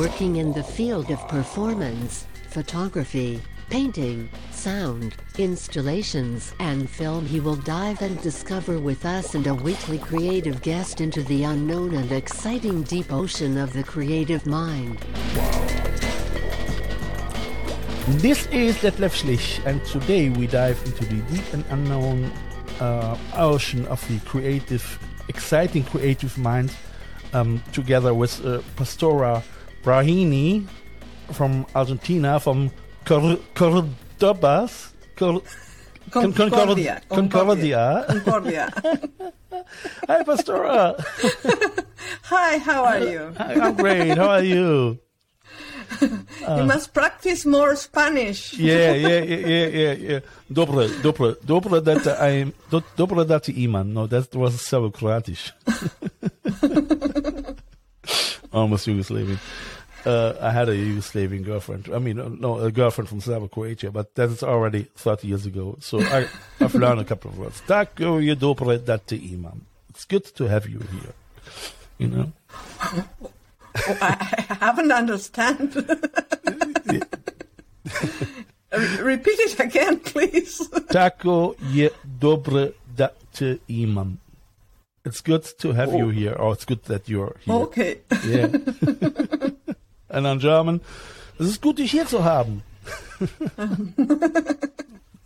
Working in the field of performance, photography, painting, sound, installations, and film, he will dive and discover with us and a weekly creative guest into the unknown and exciting deep ocean of the creative mind. This is Detlef Schlich, and today we dive into the deep and unknown uh, ocean of the creative, exciting creative mind, um, together with uh, Pastora Brahini from Argentina, from Cor- Cordobas. Cor- Con- Concordia. Concordia. Concordia. Hi, Pastora. Hi, how are you? I'm great. How are you? you must practice more Spanish. Yeah, yeah, yeah, yeah, yeah, yeah. Dobre, dobre, dobre dat I, do, dobre dat iman. No, that was so Croatish. Almost Yugoslavian. Uh, I had a Yugoslavian girlfriend. I mean, uh, no, a girlfriend from Slavic Croatia, but that's already 30 years ago. So I, I've learned a couple of words. Tako je dobre dat iman. It's good to have you here. You know? Oh, I haven't understand. Repeat it again, please. Tako je dobre da te imam. It's good to have you here, or it's good that you're here. Okay. Yeah. and on German, es ist gut, dich hier zu haben.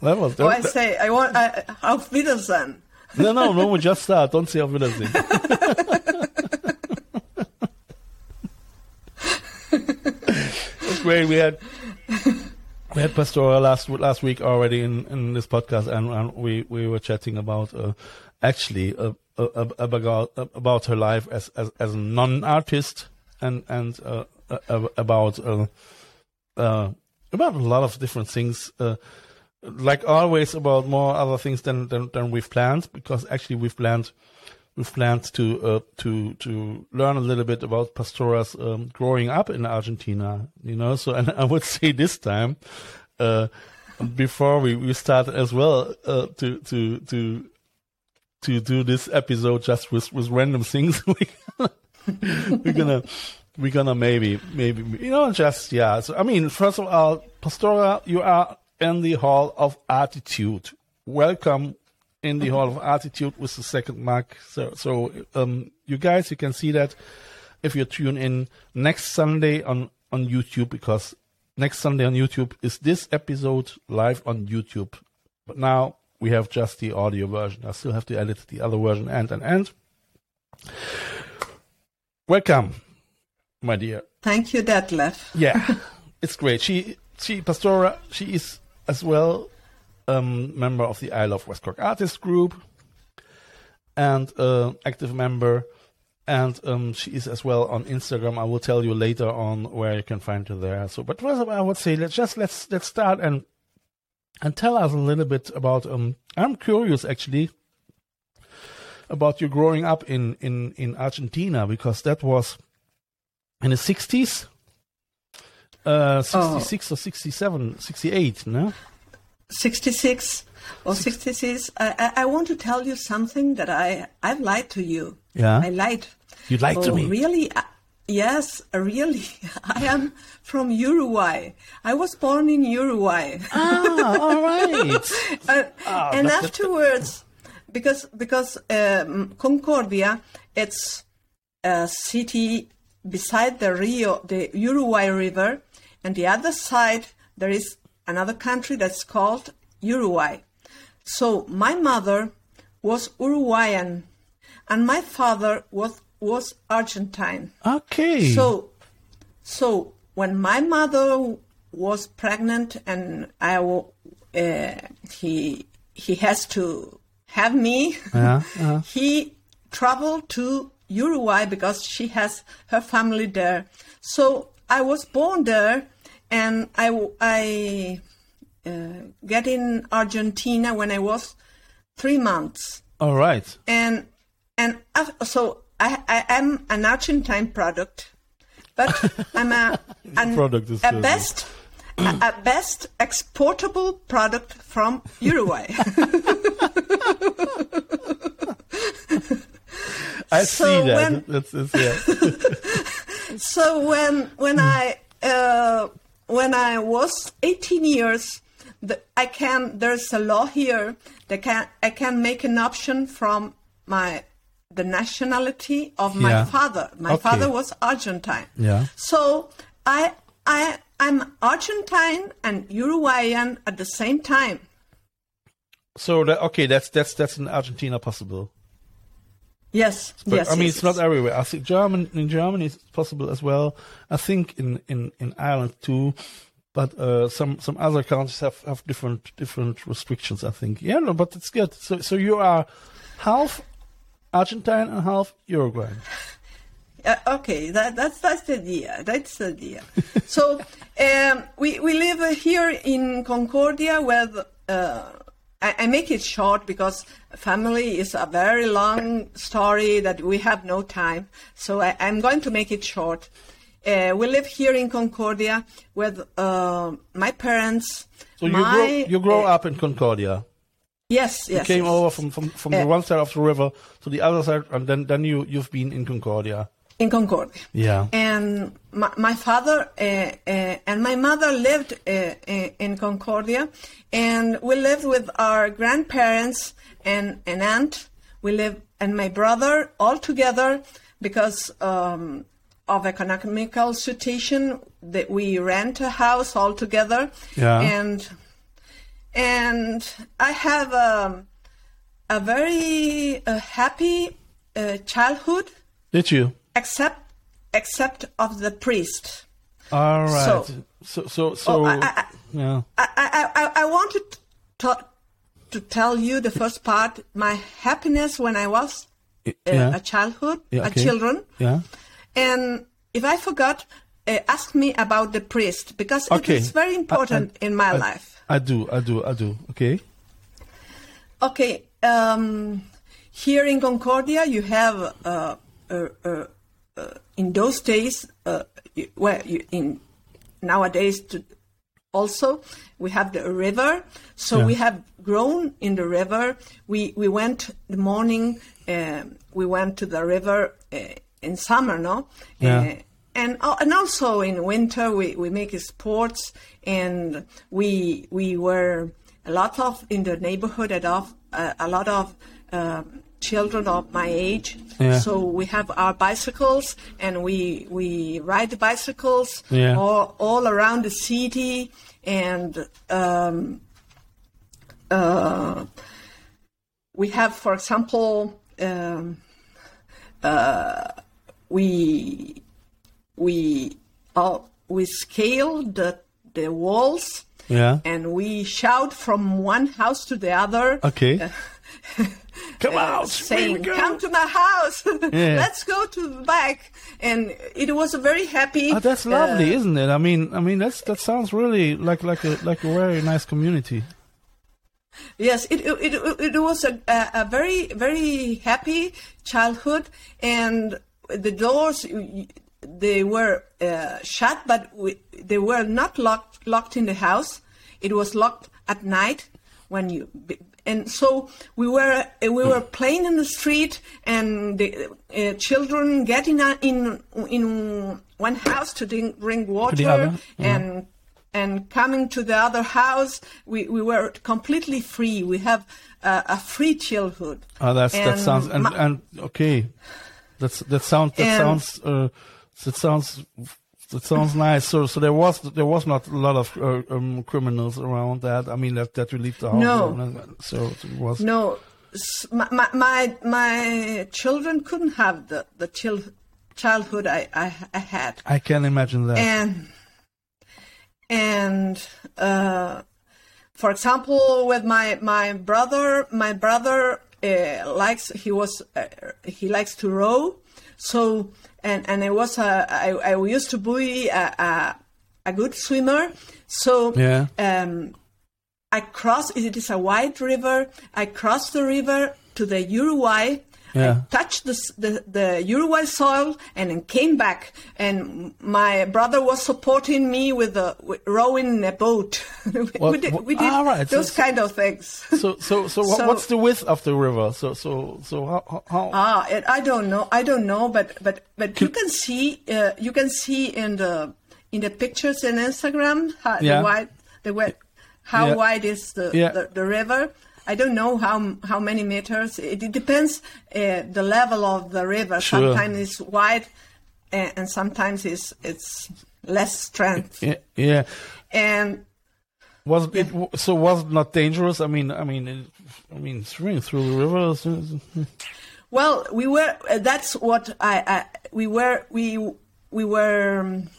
that was, Oh, I say, I want, I, auf Wiedersehen. no, no, no, we just start. Don't say auf Wiedersehen. It's great. We had we had Pastora last last week already in, in this podcast, and, and we, we were chatting about uh, actually uh, uh, about about her life as as, as a non-artist and and uh, uh, about uh, uh, about a lot of different things. Uh, like always, about more other things than, than than we've planned, because actually we've planned we've planned to uh, to to learn a little bit about Pastora's um, growing up in Argentina. You know, so and I would say this time, uh, before we, we start as well, uh, to to to to do this episode just with with random things. we, we're gonna we're gonna maybe maybe you know just yeah. So I mean, first of all, Pastora, you are in the Hall of Artitude. Welcome in the Hall of Artitude with the second mark. So, so um, you guys, you can see that if you tune in next Sunday on on YouTube, because next Sunday on YouTube is this episode live on YouTube. But now we have just the audio version. I still have to edit the other version and and and. Welcome, my dear. Thank you, Detlef. Yeah, it's great. She she Pastora she is as well um, member of the I Love West Cork Artist Group and uh, active member. And um, she is as well on Instagram. I will tell you later on where you can find her there. So, but first, I would say let's just let's let's start and and tell us a little bit about. Um, I'm curious actually about you growing up in in in Argentina because that was in the 60s. Uh, 66 or 67, 68, no? 66 or 66. I, I, I want to tell you something that I, I've lied to you. Yeah? I lied. You lied to Oh, me. Really? Uh, Yes, uh, really. I am from Uruguay. I was born in Uruguay. Ah, all right. Uh, Ah, and afterwards, because because um, Concordia, it's a city beside the Rio, the Uruguay River, and the other side there is another country that's called Uruguay. So my mother was Uruguayan, and my father was was Argentine. Okay. So, so when my mother was pregnant and I, uh, he he has to have me, Yeah, uh-huh. he traveled to Uruguay because she has her family there. So I was born there, and I I uh, get in Argentina when I was three months, All right. and and so I I am an Argentine product, but I'm a an, Product is a best. A, a best exportable product from Uruguay. I So see that. when- That's, yeah. So when when I uh, when I was 18 years, the, I can there's a law here that can I can make an option from my the nationality of my Yeah. father. My Okay. father was Argentine. Yeah. So I I I'm Argentine and Uruguayan at the same time. So that, okay, that's that's that's in Argentina possible. Yes. But, yes. I mean, yes, it's not everywhere. I think German in Germany it's possible as well. I think in in in Ireland too, but uh, some some other countries have have different different restrictions. I think. Yeah, no, but it's good. So so you are half Argentine and half Uruguayan. Uh, okay, that, that's that's the idea. That's the idea. so um, we we live here in Concordia, where the, uh, I, I make it short because family is a very long story that we have no time. So I, I'm going to make it short. Uh, we live here in Concordia with uh, my parents. So you my, grow you grow uh, up in Concordia. Yes, You yes. came yes. over from from from the Uh, one side of the river to the other side, and then then you you've been in Concordia. In Concordia. Yeah. And my, my father uh, uh, and my mother lived uh, uh, in Concordia, and we lived with our grandparents and an aunt. We lived and my brother all together because um, of economical situation that we rent a house all together. Yeah. And and I have um, a very uh, happy uh, childhood Did you? Except except of the priest. All right. So- So so so, Oh, I- I- yeah. I, I, I, I wanted to, to tell you the first part, my happiness when I was uh, yeah. a childhood, Yeah, a children. Yeah. And if I forgot, uh, ask me about the priest because Okay. it is very important I- I- in my I- life. I do, I do, I do. Okay. Okay, um, here in Concordia, you have uh, uh, in those days, uh, well, in nowadays to, also we have the river. So Yeah. we have grown in the river. We we went the morning. Um, we went to the river uh, in summer, no. Yeah. Uh, and and also in winter we, we make sports and we we were a lot of in the neighborhood a lot of uh, a lot of um children of my age Yeah. so we have our bicycles and we we ride the bicycles Yeah. all, all around the city and um, uh, we have for example um, uh, we we uh, we scale the the walls Yeah. and we shout from one house to the other Okay. Come uh, out. saying we go. come to my house Yeah. let's go to the back and it was a very happy Oh, that's lovely, uh, isn't it? I mean, I mean, that's that sounds really like like a like a very nice community. Yes, it it, it, it was a, a, a very very happy childhood, and the doors they were uh, shut, but we, they were not locked locked in the house. It was locked at night when you. And so we were we were playing in the street, and the uh, children getting uh, in in one house to drink, drink water, and and coming to the other house, we, we were completely free. We have uh, a free childhood. Oh, that's that sounds and my- and okay, that's that sounds that And- sounds uh, that sounds that sounds nice. So so there was there was not a lot of uh, um, criminals around that. I mean that that leave the house. No. So it was No, my, my, my, my children couldn't have the, the chil- childhood I, I, I had. I can imagine that. and and uh, for example, with my my brother, my brother uh, likes he was uh, he likes to row, so and and I was a, I, I used to be a, a, a good swimmer, so Yeah. um, I cross. It is a wide river. I crossed the river to the Uruguay. Yeah. I touched the, the the Uruguay soil and then came back. And my brother was supporting me with, the, with rowing a boat. we, What- did, what- we did ah, right, those it's- kind of things. So so so, So- what's the width of the river? So so so how how, Ah, it, I don't know. I don't know, but but but you can see uh, you can see in the in the pictures in Instagram how Yeah. the wide the wide, how Yeah. wide is the, Yeah. the the river. I don't know how how many meters. It, it depends uh, the level of the river. Sure. Sometimes it's wide, and, and sometimes it's it's less strength. yeah, yeah. And Was it so? Was it not dangerous? I mean, I mean, it, I mean, swimming through the river. Well, we were. Uh, that's what I, I. We were. We we were. Um,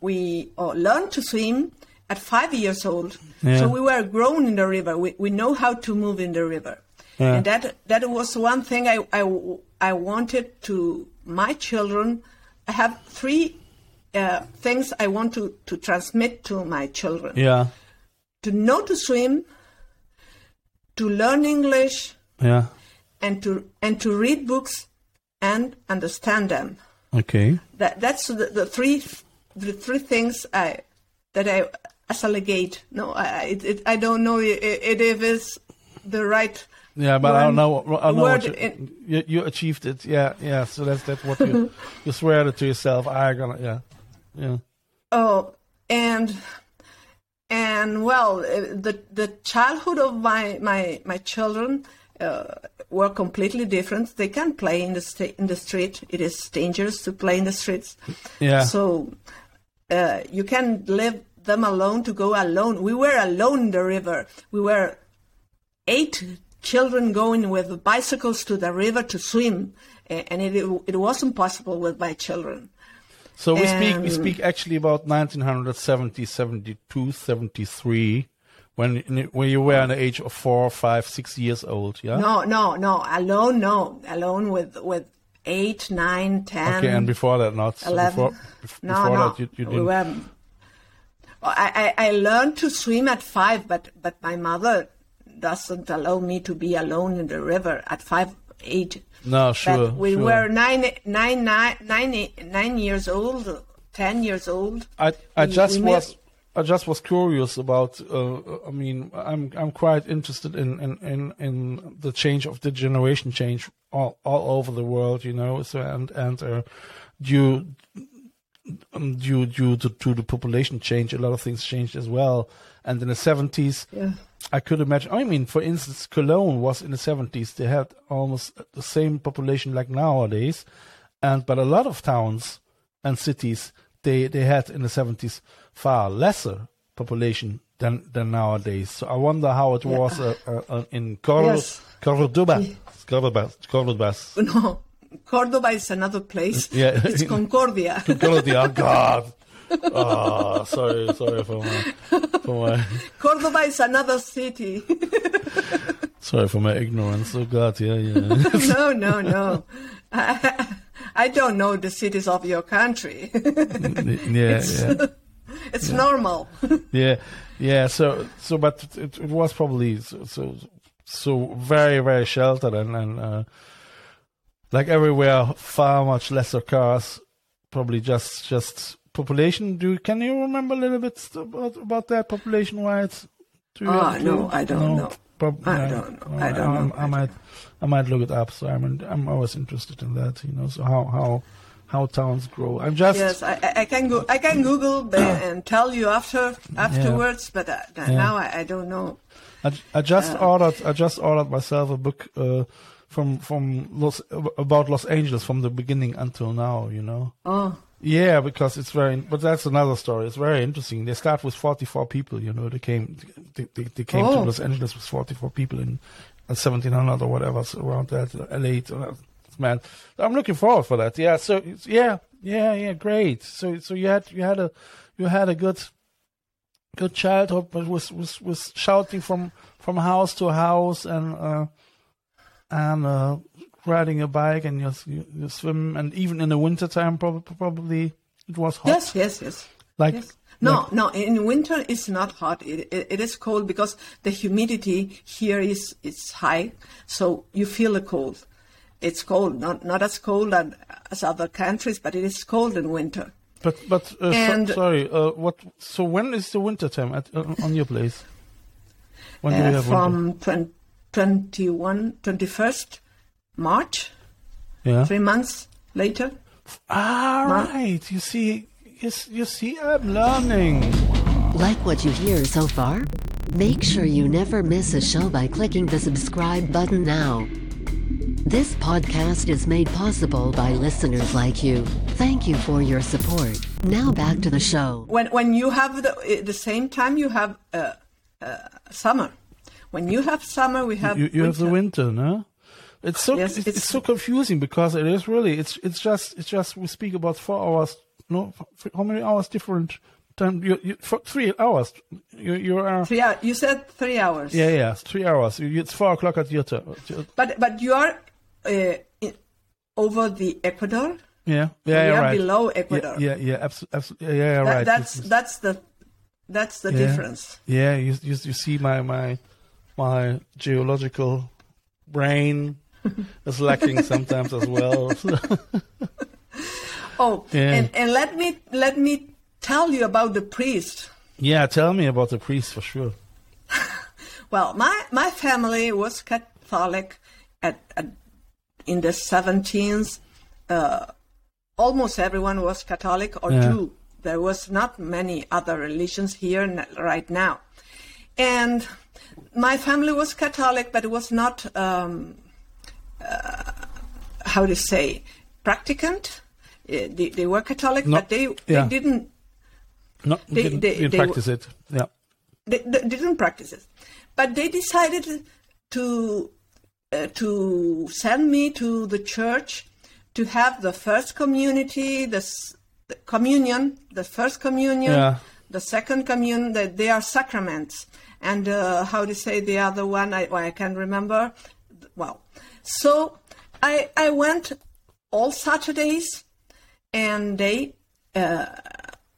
we uh, learned to swim at five years old. Yeah. So we were grown in the river. We we know how to move in the river, Yeah. and that that was one thing I I, I wanted to my children. I have three uh, things I want to to transmit to my children Yeah, to know to swim, to learn English, yeah. and to and to read books and understand them. Okay. That that's the, the three the three things I that I as a legate. No, I it, it, I don't know i- i- it, if it's the right. Yeah, but I don't know. I don't know what you, in- you, you achieved it. Yeah, yeah. So that's that's what you you swear it to yourself. I gonna yeah, yeah. Oh, and and well, uh, the the childhood of my my my children uh, were completely different. They can't play in the sta- in the street. It is dangerous to play in the streets. Yeah. So uh, you can leave them alone to go alone. We were alone in the river. We were eight children going with bicycles to the river to swim, and it it wasn't possible with my children. So we speak we speak actually about 1970, 72, 73, when when you were in the age of four, five, six years old. Yeah. No, no, no. Alone, no. Alone with with eight, nine, ten. Okay, and before that, not So eleven. Before, bef- no, no. that, you, you we were. I, I I learned to swim at five, but but my mother doesn't allow me to be alone in the river at five, eight. No, sure. But we sure. were nine, nine, nine, nine, nine years old, ten years old. I I we- just we was I just was curious about. Uh, I mean, I'm I'm quite interested in, in, in, in the change of the generation change all, all over the world. You know, so and and uh, due um, due due to, to the population change, a lot of things changed as well. And in the 70s, Yeah. I could imagine. I mean, for instance, Cologne was in the 70s. They had almost the same population like nowadays, and but a lot of towns and cities they they had in the 70s far lesser population than than nowadays. So I wonder how it was uh, uh, uh, in Cor- Yes. Cordoba. Cordoba. Cordoba. No, Cordoba is another place. Yeah. it's Concordia. Cordoba. Oh God. Oh, sorry, sorry for my for my Cordoba is another city. sorry for my ignorance. Oh God, yeah, yeah. no, no, no. I, I don't know the cities of your country. yeah, yeah. it's normal. yeah, yeah. So, so, but it, it was probably so, so, so very, very sheltered and and uh, like everywhere, far much lesser cars. Probably just just population. Do can you remember a little bit about about that population wise? Ah, have no. I don't know. Prob- I no, don't know. I don't know. I, might I might look it up. So I'm I'm always interested in that. You know, so how how how towns grow. I'm just yes, I, I- I can go. I can Google and tell you after afterwards, but uh, now I, I don't know. I, I just ordered I just ordered myself a book uh, from from Los about Los Angeles from the beginning until now. You know. Oh, Yeah, because it's very. But that's another story. It's very interesting. They start with forty-four people. You know, they came. They, they, they came to Oh. Los Angeles with forty-four people in, in seventeen hundred or whatever so around that. late. Man, I'm looking forward for that. Yeah. So yeah, yeah, yeah. Great. So so you had you had a you had a good good childhood, but was was was shouting from from house to house and uh, and uh, riding a bike and you, you, you swim and even in the winter time probably probably it was hot. Yes, yes, yes. Like Yes. No, like- no. In winter, it's not hot. It, it, it is cold because the humidity here is is high, so you feel the cold. It's cold, not not as cold as, as other countries, but it is cold in winter. But but uh, so- sorry, uh, what? So when is the winter time at uh, on your place? When do Uh, we have winter? from 20, 21, 21st March, Yeah. three months later. Ah, Mar- right. You see, you, you see, I'm learning. Like what you hear so far? Make sure you never miss a show by clicking the subscribe button now. This podcast is made possible by listeners like you. Thank you for your support. Now back to the show. when when you have the the same time you have uh, uh, summer. When you have summer, we have You, you have the winter, no? It's so Yes, it's, it's so confusing because it is really it's it's just it's just we speak about four hours. No, how many hours different? Time you, you for three hours. You you are Three. You said three hours. yeah yeah it's three hours. It's four o'clock at your time. But but you are uh, in, over the equator. Yeah yeah, yeah are right. below Yeah equator. yeah yeah absolutely absolutely yeah, yeah That- right. That's that's the that's the Yeah. difference. Yeah, you, you you see my my my geological brain is lacking sometimes as well. Oh, Yeah. and and let me let me tell you about the priest. yeah, tell me about the priest for sure. Well, my my family was Catholic at, at in the 17th. Uh, almost everyone was Catholic or Yeah. Jew. There was not many other religions here right now, and my family was Catholic, but it was not um, uh, how to say practicant. Uh, They, they were Catholic, No, but they, yeah. they didn't No, They- didn't, they- didn't practice it. Yeah, they, they didn't practice it, but they decided to uh, to send me to the church to have the first community, the, the communion, the first communion, Yeah. the second communion. That they are sacraments, and uh, how to say the other one? I I can't remember. Well, so I I went all Saturdays, and they uh,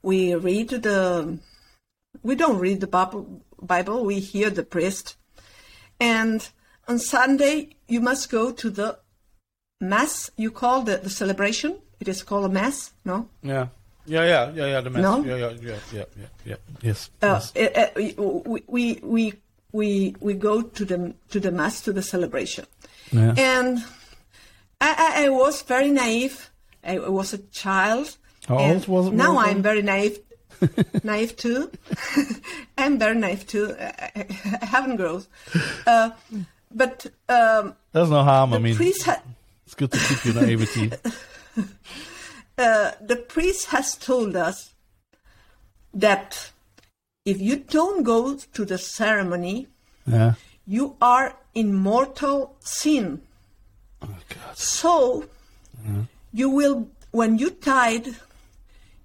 we read the we don't read the Bible, Bible, we hear the priest. And on Sunday, you must go to the Mass, you call the, the celebration. It is called a Mass, no? yeah, yeah, yeah, yeah, yeah. The mass. No? Yeah, yeah, yeah, yeah. Yes. Uh, yes. eh, eh, we, we, we, we, go to the, to the Mass, to the celebration. Yeah. And I, I, I was very naive. I was a child. How old was- Now I'm very naive. naive too. I'm very naive too. I, I I haven't grown. Uh, but um, There's no harm. I mean, ha- it's good to keep your naivety. uh, the priest has told us that if you don't go to the ceremony, Yeah. you are in mortal sin. Oh God. So you will, when you died,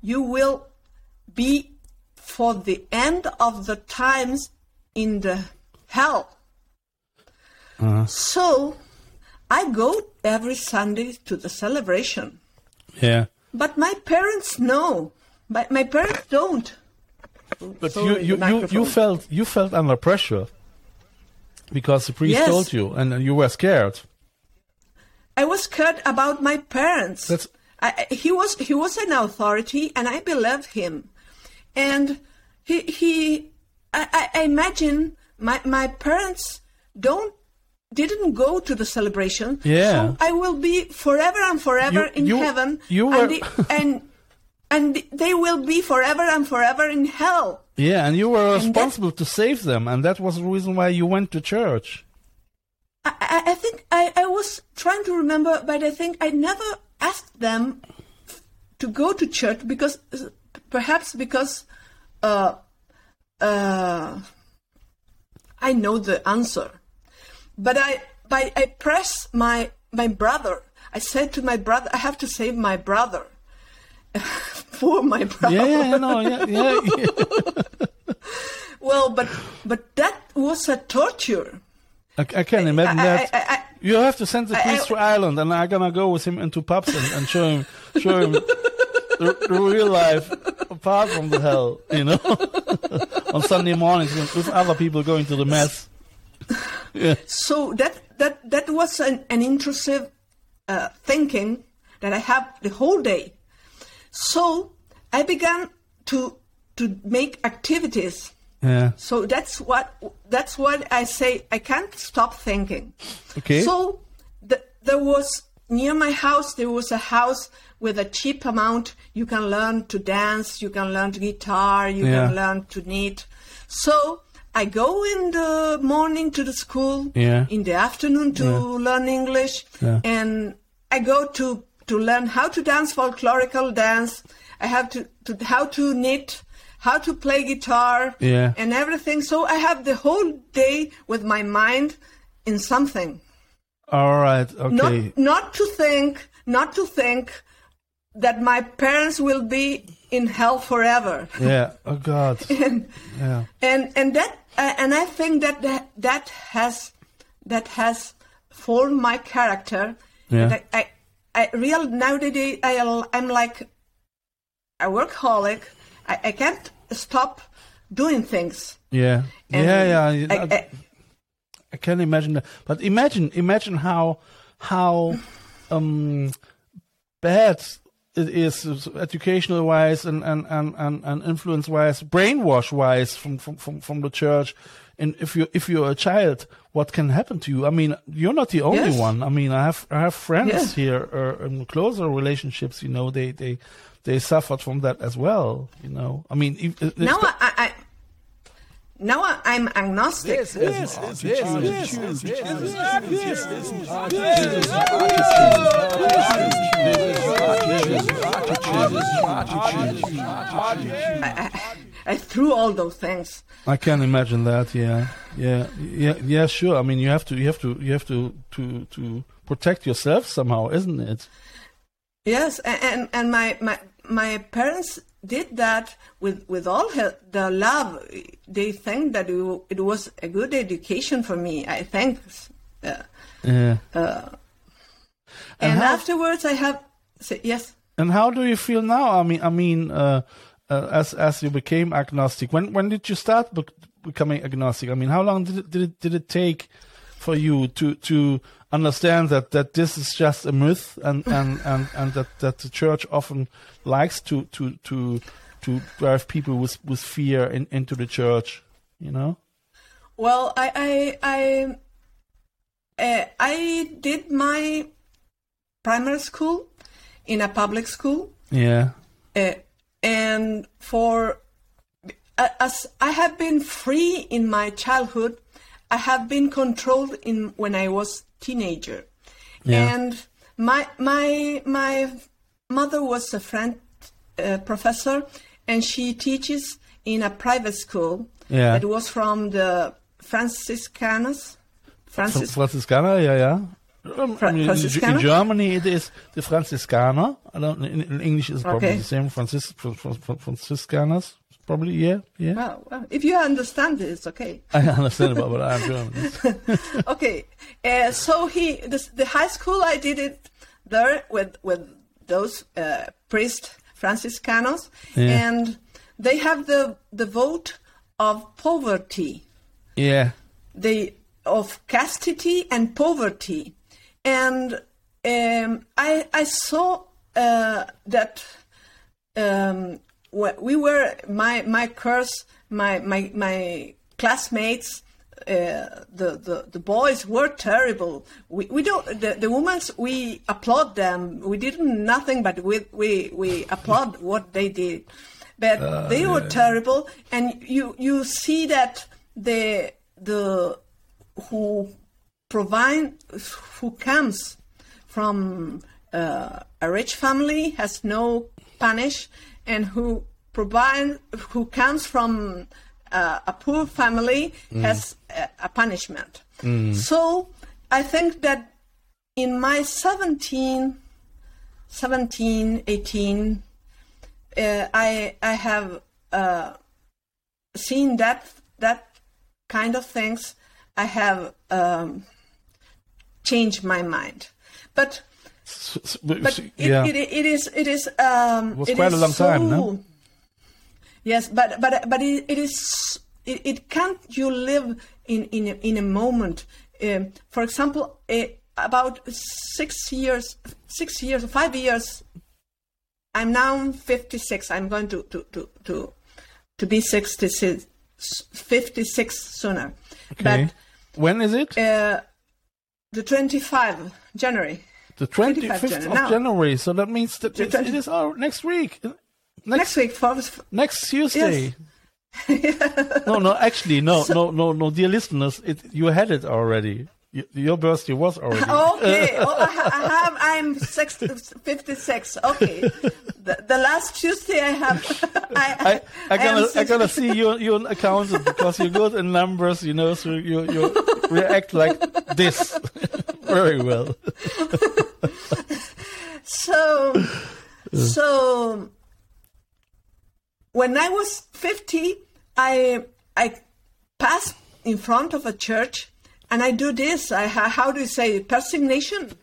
you will be for the end of the times in the hell. So I go every Sunday to the celebration, Yeah. But my parents know, but my parents don't. But Sorry, you, you, you, you felt you felt under pressure because the priest Yes. told you, and you were scared. I was scared about my parents. That's- I, I- he was he was an authority, and I believed him. And he he I, I- I imagine my my parents don't didn't go to the celebration. Yeah. So I will be forever and forever You- in you- heaven. you were- and, the, and and they will be forever and forever in hell. Yeah, and you were responsible to save them, and that was the reason why you went to church. I, I, I think I, I was trying to remember, but I think I never asked them to go to church because perhaps because uh, uh, I know the answer, but I but I press my my brother. I said to my brother, I have to save my brother. For my brother. Yeah, yeah, no, yeah, yeah, yeah. well, but but that was a torture. I, I can imagine I- that. I- you have to send the priest to Ireland, and I'm gonna go with him into pubs and, and show him, show him the, the real life apart from the hell. You know, on Sunday mornings with, with other people going to the mass. Yeah, So that that that was an, an intrusive uh, thinking that I have the whole day. So I began to to make activities. yeah, So that's what that's what I say. I can't stop thinking. Okay. So th- there was near my house. There was a house with a cheap amount. You can learn to dance. You can learn to guitar. You Yeah. can learn to knit. So I go in the morning to the school. Yeah. In the afternoon to learn English. Yeah. And I go to to learn how to dance folklorical dance. I have to, to how to knit, how to play guitar, Yeah. and everything. So I have the whole day with my mind in something. all right, okay, Not not to think, not to think that my parents will be in hell forever. yeah. Oh God, and yeah, and and that uh, and I think that that, that has that has formed my character. Yeah. And I, I, I real nowadays I I'm like a workaholic. I, I can't stop doing things. yeah, And yeah, yeah. I, I- I, can imagine that. But imagine, imagine how how um, bad is educational wise and and and and, and influence wise, brainwash wise from, from from from the church. And if you if you're a child, what can happen to you? I mean, you're not the only Yes. one. I mean, I have I have friends here uh, in closer relationships. You know, they they they suffered from that as well. You know, I mean, if- if- now I'm agnostic. I threw all those things. I can't imagine that. Yeah, yeah, yeah, yeah. Sure. I mean, you have to, you have to, you have to, to, to protect yourself somehow, isn't it? Yes, and and my my my parents did that with with all her, the love. They think that it, it was a good education for me. I think. Uh, Yeah. and how- afterwards, I have say, yes. And how do you feel now? I mean, I mean, uh, uh, as as you became agnostic, when when did you start bec- becoming agnostic? I mean, how long did it did it, did it take for you to to understand that that this is just a myth and and and, and that that the church often likes to to to to drive people with with fear in, into the church, you know? Well, I I I, uh, I did my primary school in a public school. Yeah. Uh, and for as I have been free in my childhood, I have been controlled in when I was teenager, Yeah. and my my my mother was a French uh, professor, and she teaches in a private school Yeah. that was from the Franciscanus. Francis, yeah, yeah. Um, Fra- in, in- Germany, it is the Franziskaner. I don't. In, in English, it's probably Okay. the same. Francis, Fran- Fran- Fran- Franciscaners, probably. Yeah, yeah. well, well, if you understand it, it's okay. I understand about, but I'm German. okay, uh, so he this, the high school I did it there with with those uh, priest Franciscanos, Yeah. and they have the the vote of poverty, Yeah, the of chastity and poverty, and um, I I saw uh, that um, we were my my course my my my classmates uh, the, the the boys were terrible. We, we don't the, the women we applaud them. We did nothing but we we, we applaud what they did. But they were terrible and you you see that the the who provide who comes from uh, a rich family has no punish and who provide who comes from uh, a poor family has a, a punishment. So i think that in my 17 17 18 uh, i i have uh, seen that that kind of things, I have um, changed my mind. But but it, yeah. it, it is it is um, Was it quite a long time, no? Yes, but but but it, it is it, it can't you live in in a, in a moment. Um, for example, uh, about six years, six years, five years. I'm now 56. I'm going to to to to, to be 66, 56 sooner. okay. when is it? But uh, the 25 January. The 25 25th January. of Now. January. So that means that The it, 20 it is our next week. Next week, for Next Tuesday. no, no, actually, no, no, no, no, dear listeners, it, you had it already. Your birthday was already. Okay, oh, I, ha- I have. I'm six, 56. Okay, the, the last Tuesday I have. I, I, I am gonna, I gonna see you, you're an accountant because you're good in numbers, you know, so you, you react like this. Very well. So, so when I was 50, I I passed in front of a church, and I do this. I how do you say persignation?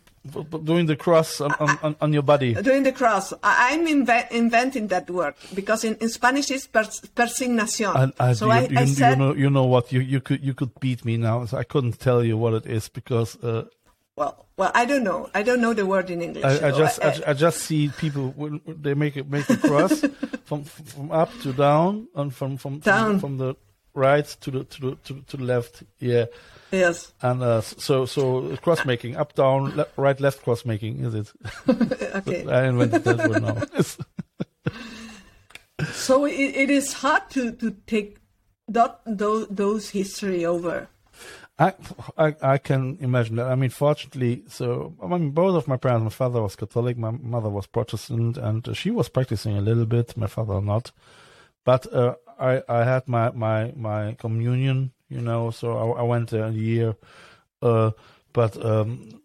Doing the cross on, on, on, on your body. Doing the cross. I, I'm inve- inventing that word because in, in Spanish it's pers- persignación. So you, I, you, I you know, you know what? You, you could, you could beat me now. So I couldn't tell you what it is because uh, well, well, I don't know. I don't know the word in English. I, I so just, I- I, I just see people when they make it, make a cross from from up to down and from from Down. from, from the right to the to the to, to the left. Yeah, yes. and uh, so so cross making up down le- right left cross making is it? Okay. I invented that one now. So it, it is hard to, to take that, those, those history over. I, I I can imagine that. I mean, fortunately, so I mean, both of my parents. My father was Catholic, my mother was Protestant, and she was practicing a little bit. My father not, but uh, I I had my my my communion, you know. So I, I went there a year, uh, but um,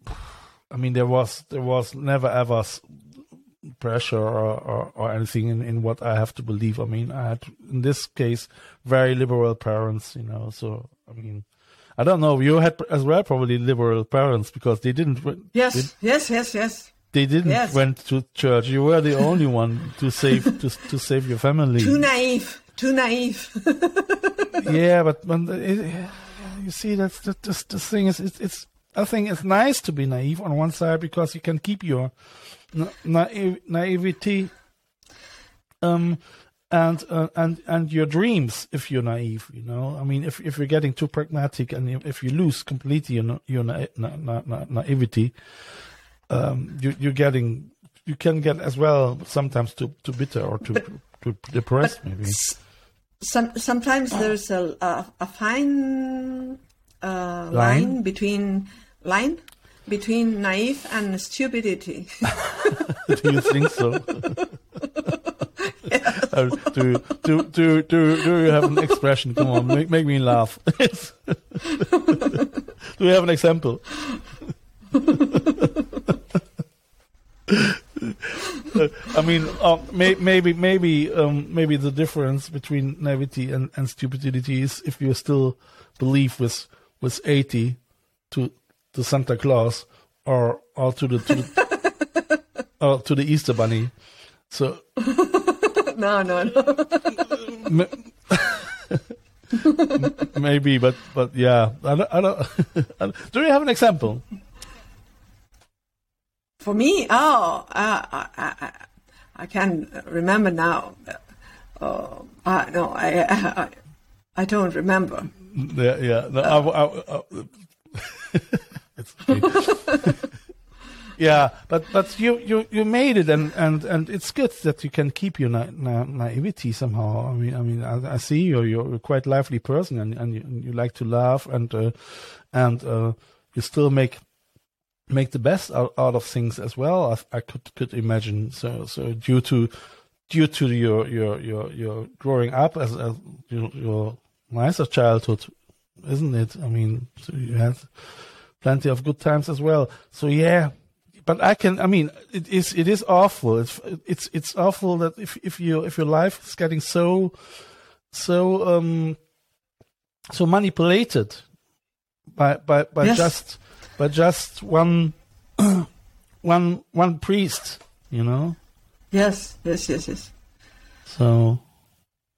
I mean, there was there was never ever pressure or, or, or anything in, in what I have to believe. I mean, I had in this case very liberal parents, you know. So I mean. I don't know. You had as well probably liberal parents because they didn't. Yes, yes, yes, yes. they didn't Yes. went to church. You were the only one to save to to save your family. Too naive, too naive. yeah, but when it, you see, that's the thing is, it's, it's I think it's nice to be naive on one side because you can keep your na- naive, naivety, um, and uh, and and your dreams if you're naive. You know, I mean, if if you're getting too pragmatic and if you lose completely your your na- na- na- na- naivety, um, you, you're getting you can get as well sometimes too too bitter or too too depressed maybe. Some, sometimes there's a, a, a fine uh, Line? line between line between naive and stupidity. Do you think so? Uh, do, do, do, do, do you have an expression? Come on, make, make me laugh. do you have an example? Uh, I mean, uh, may, maybe, maybe, um, maybe the difference between naivety and, and stupidity is if you still believe with with eighty to to Santa Claus or or to the to the, or to the Easter Bunny. So no, no, no. maybe, but but yeah, I don't. I don't, I don't do you have an example? For me, oh, uh, I, I, I, can remember now. Uh, uh, no, I, I, I don't remember. Yeah, yeah. No, I, I, I, it's. Yeah, but but you, you you made it, and, and, and it's good that you can keep your na- na- naivety somehow. I mean, I mean, I, I see you. You're a quite lively person, and and you, you like to laugh, and uh, and uh, you still make make the best out, out of things as well. I, I could could imagine. So so due to due to your your your your growing up as, as your, your nicer childhood, isn't it? I mean, so you had plenty of good times as well. So yeah, but I can. I mean, it is it is awful. It's it's it's awful that if if you if your life is getting so so um so manipulated by by by Yes. just by just one one one priest, you know. Yes, yes, yes, yes. So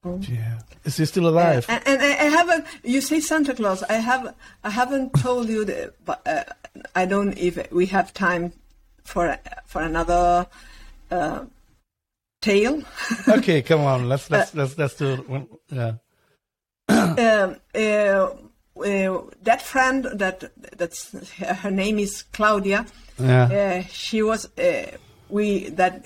Oh. yeah, is he still alive? And, and I I haven't. You say Santa Claus. I have. I haven't told you that. But uh, I don't. If we have time for for another uh, tale. okay, come on, let's let's let's let's do it. Yeah, um, uh, uh, that friend that that's her name is Claudia. yeah, Uh, she was. Uh, we that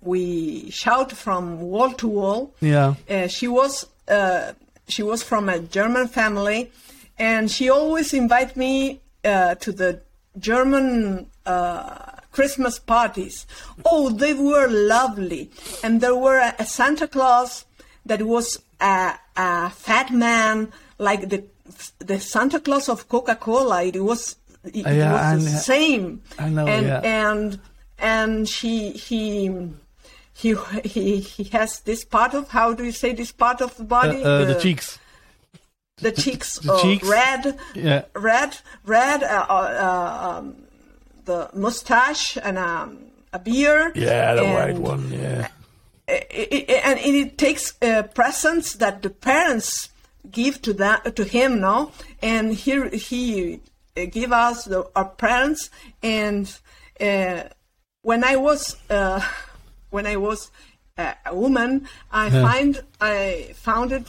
we shout from wall to wall. yeah, Uh, she was uh, she was from a German family, and she always invite me uh, to the German uh, Christmas parties. Oh, they were lovely, and there were a, a Santa Claus that was a, a fat man like the the Santa Claus of Coca Cola. It was it, Uh, yeah, was the same. I know, and yeah. and and she he he he he has this part of how do you say this part of the uh, body uh, the cheeks. the cheeks, the uh, cheeks. red Yeah, red red uh, uh, um, the mustache and um, a beard. Yeah, the and, white one. Yeah, it, it- and it takes uh, presents that the parents give to that to him no? And here he uh, give us the, our parents. And uh, when i was uh, when i was uh, a woman i find i founded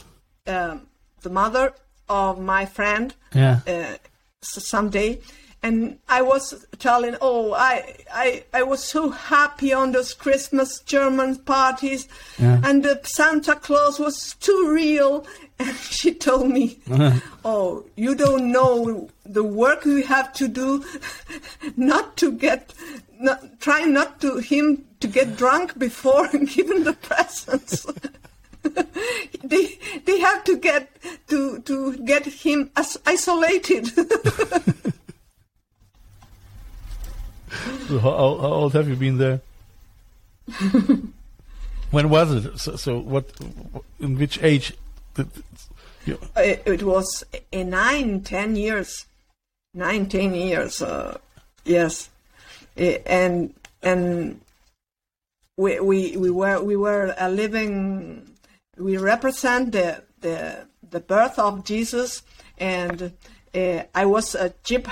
um, the mother of my friend yeah, uh, someday and i was telling oh I, I i was so happy on those christmas german parties Yeah. and the santa claus was too real and she told me oh you don't know the work we have to do not to get not, try not to him to get drunk before giving the presents they they have to get to to get him as isolated. So how, how old have you been there? when was it? So, so what? In which age? Did, you, it, it was a nine, ten years, nineteen years. Uh, yes, and and we we we were we were uh, living. We represent the the the birth of Jesus, and uh, I was a sheep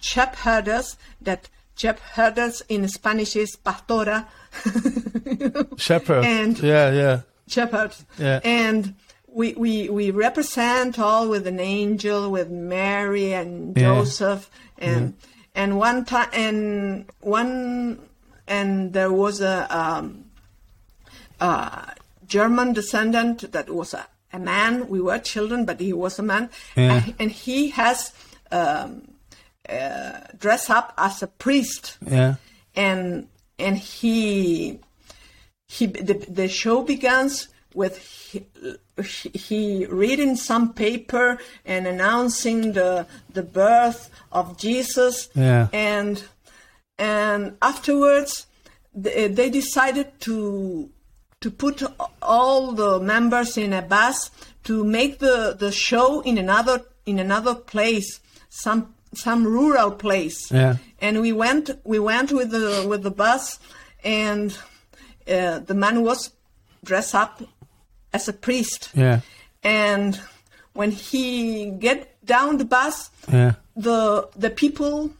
shepherdess. That shepherdess in Spanish is pastora. shepherd. And- yeah, yeah, shepherds. Yeah. And we, we, we represent all with an angel, with Mary and Yeah. Joseph, and and one time and one and there was a um, uh, German descendant that was a, a man. We were children, but he was a man, Yeah. and, and he has um, uh, dressed up as a priest. Yeah, and and he he the, the show begins with he, he reading some paper and announcing the the birth of Jesus. Yeah. and and afterwards they, they decided to to put all the members in a bus to make the, the show in another in another place. Some some rural place Yeah. and we went we went with the with the bus and uh, the man was dressed up as a priest yeah, and when he get down the bus yeah, the the people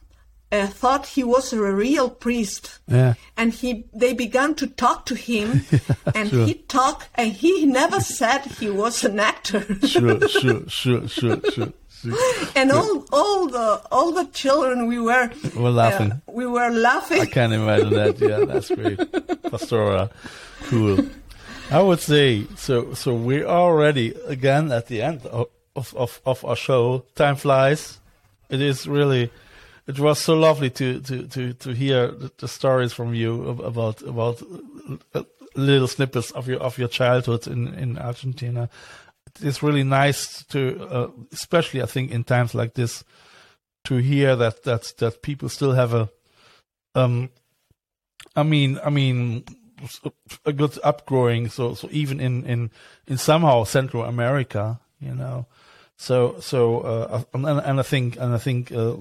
uh, thought he was a real priest yeah. and he they began to talk to him and sure. he talked and he never said he was an actor Sure, sure, sure, sure, sure. and all all the all the children we were We're laughing. uh, we were laughing I can't imagine that. Yeah, that's great. Pastora, cool. I would say so. So we're already again at the end of of of our show. Time flies. It is really. It was so lovely to to to to hear the, the stories from you about about uh, little snippets of your of your childhood in in Argentina. It's really nice to, uh, especially I think in times like this, to hear that that that people still have a um i mean i mean a good upgrowing so so even in in in somehow central america you know So so uh, and, and I think and I think uh,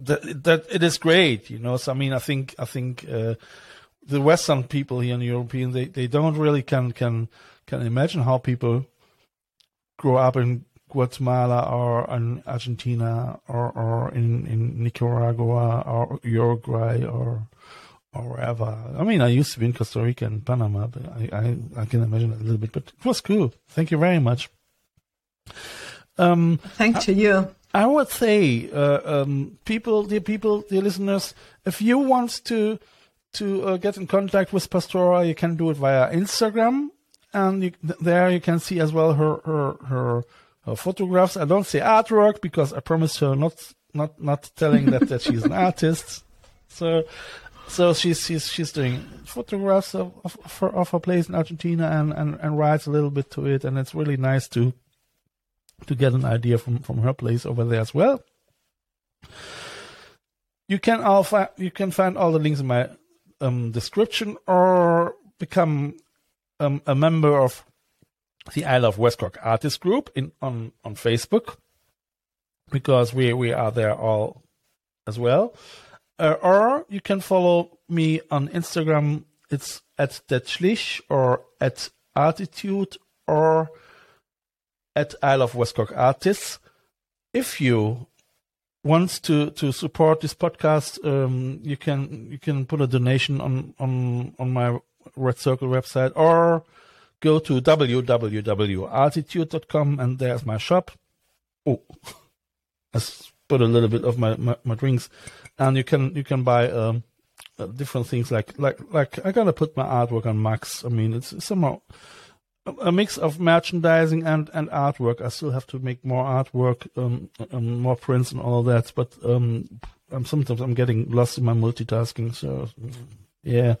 that that it is great, you know. So I mean, I think I think uh, the Western people here in European they, they don't really can can can imagine how people grow up in Guatemala or in Argentina or, or in, in Nicaragua or Uruguay or or wherever. I mean, I used to be in Costa Rica and Panama, but I, I, I can imagine a little bit. But it was cool. Thank you very much. Um, Thank to you. I would say, uh, um, people, dear people, dear listeners, if you want to to uh, get in contact with Pastora, you can do it via Instagram, and you, there you can see as well her her her, her photographs. I don't say artwork because I promised her not not not telling that, that she's an artist. So so she's she's she's doing photographs of of, her, of her place in Argentina and, and and writes a little bit to it, and it's really nice to to get an idea from from her place over there as well. You can all fi- you can find all the links in my um, description or become um, a member of the Isle of West Cork Artist Group in on on Facebook because we we are there all as well. Uh, or you can follow me on Instagram. It's at Detschlich or at Artitude or at Isle of West Cork Artists. If you want to, to support this podcast, um, you can you can put a donation on on on my Red Circle website or go to www.artitude.com and there's my shop. Oh, let's put a little bit of my, my, my drinks, and you can you can buy um, uh, different things like like like I gotta put my artwork on Max. I mean, it's somehow a mix of merchandising and, and artwork. I still have to make more artwork, um, um, more prints and all that. But um, I'm sometimes I'm getting lost in my multitasking. So yeah,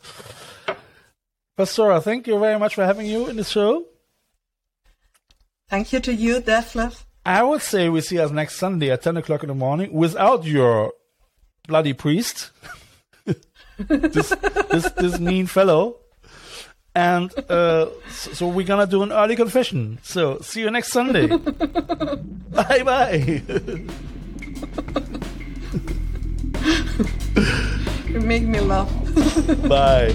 Pastora, thank you very much for having you in the show. Thank you to you, Detlef. I would say we see us next Sunday at ten o'clock in the morning without your bloody priest, this, this this mean fellow. And uh, so, so we're gonna do an early confession. So see you next Sunday. bye bye. You make me laugh. bye.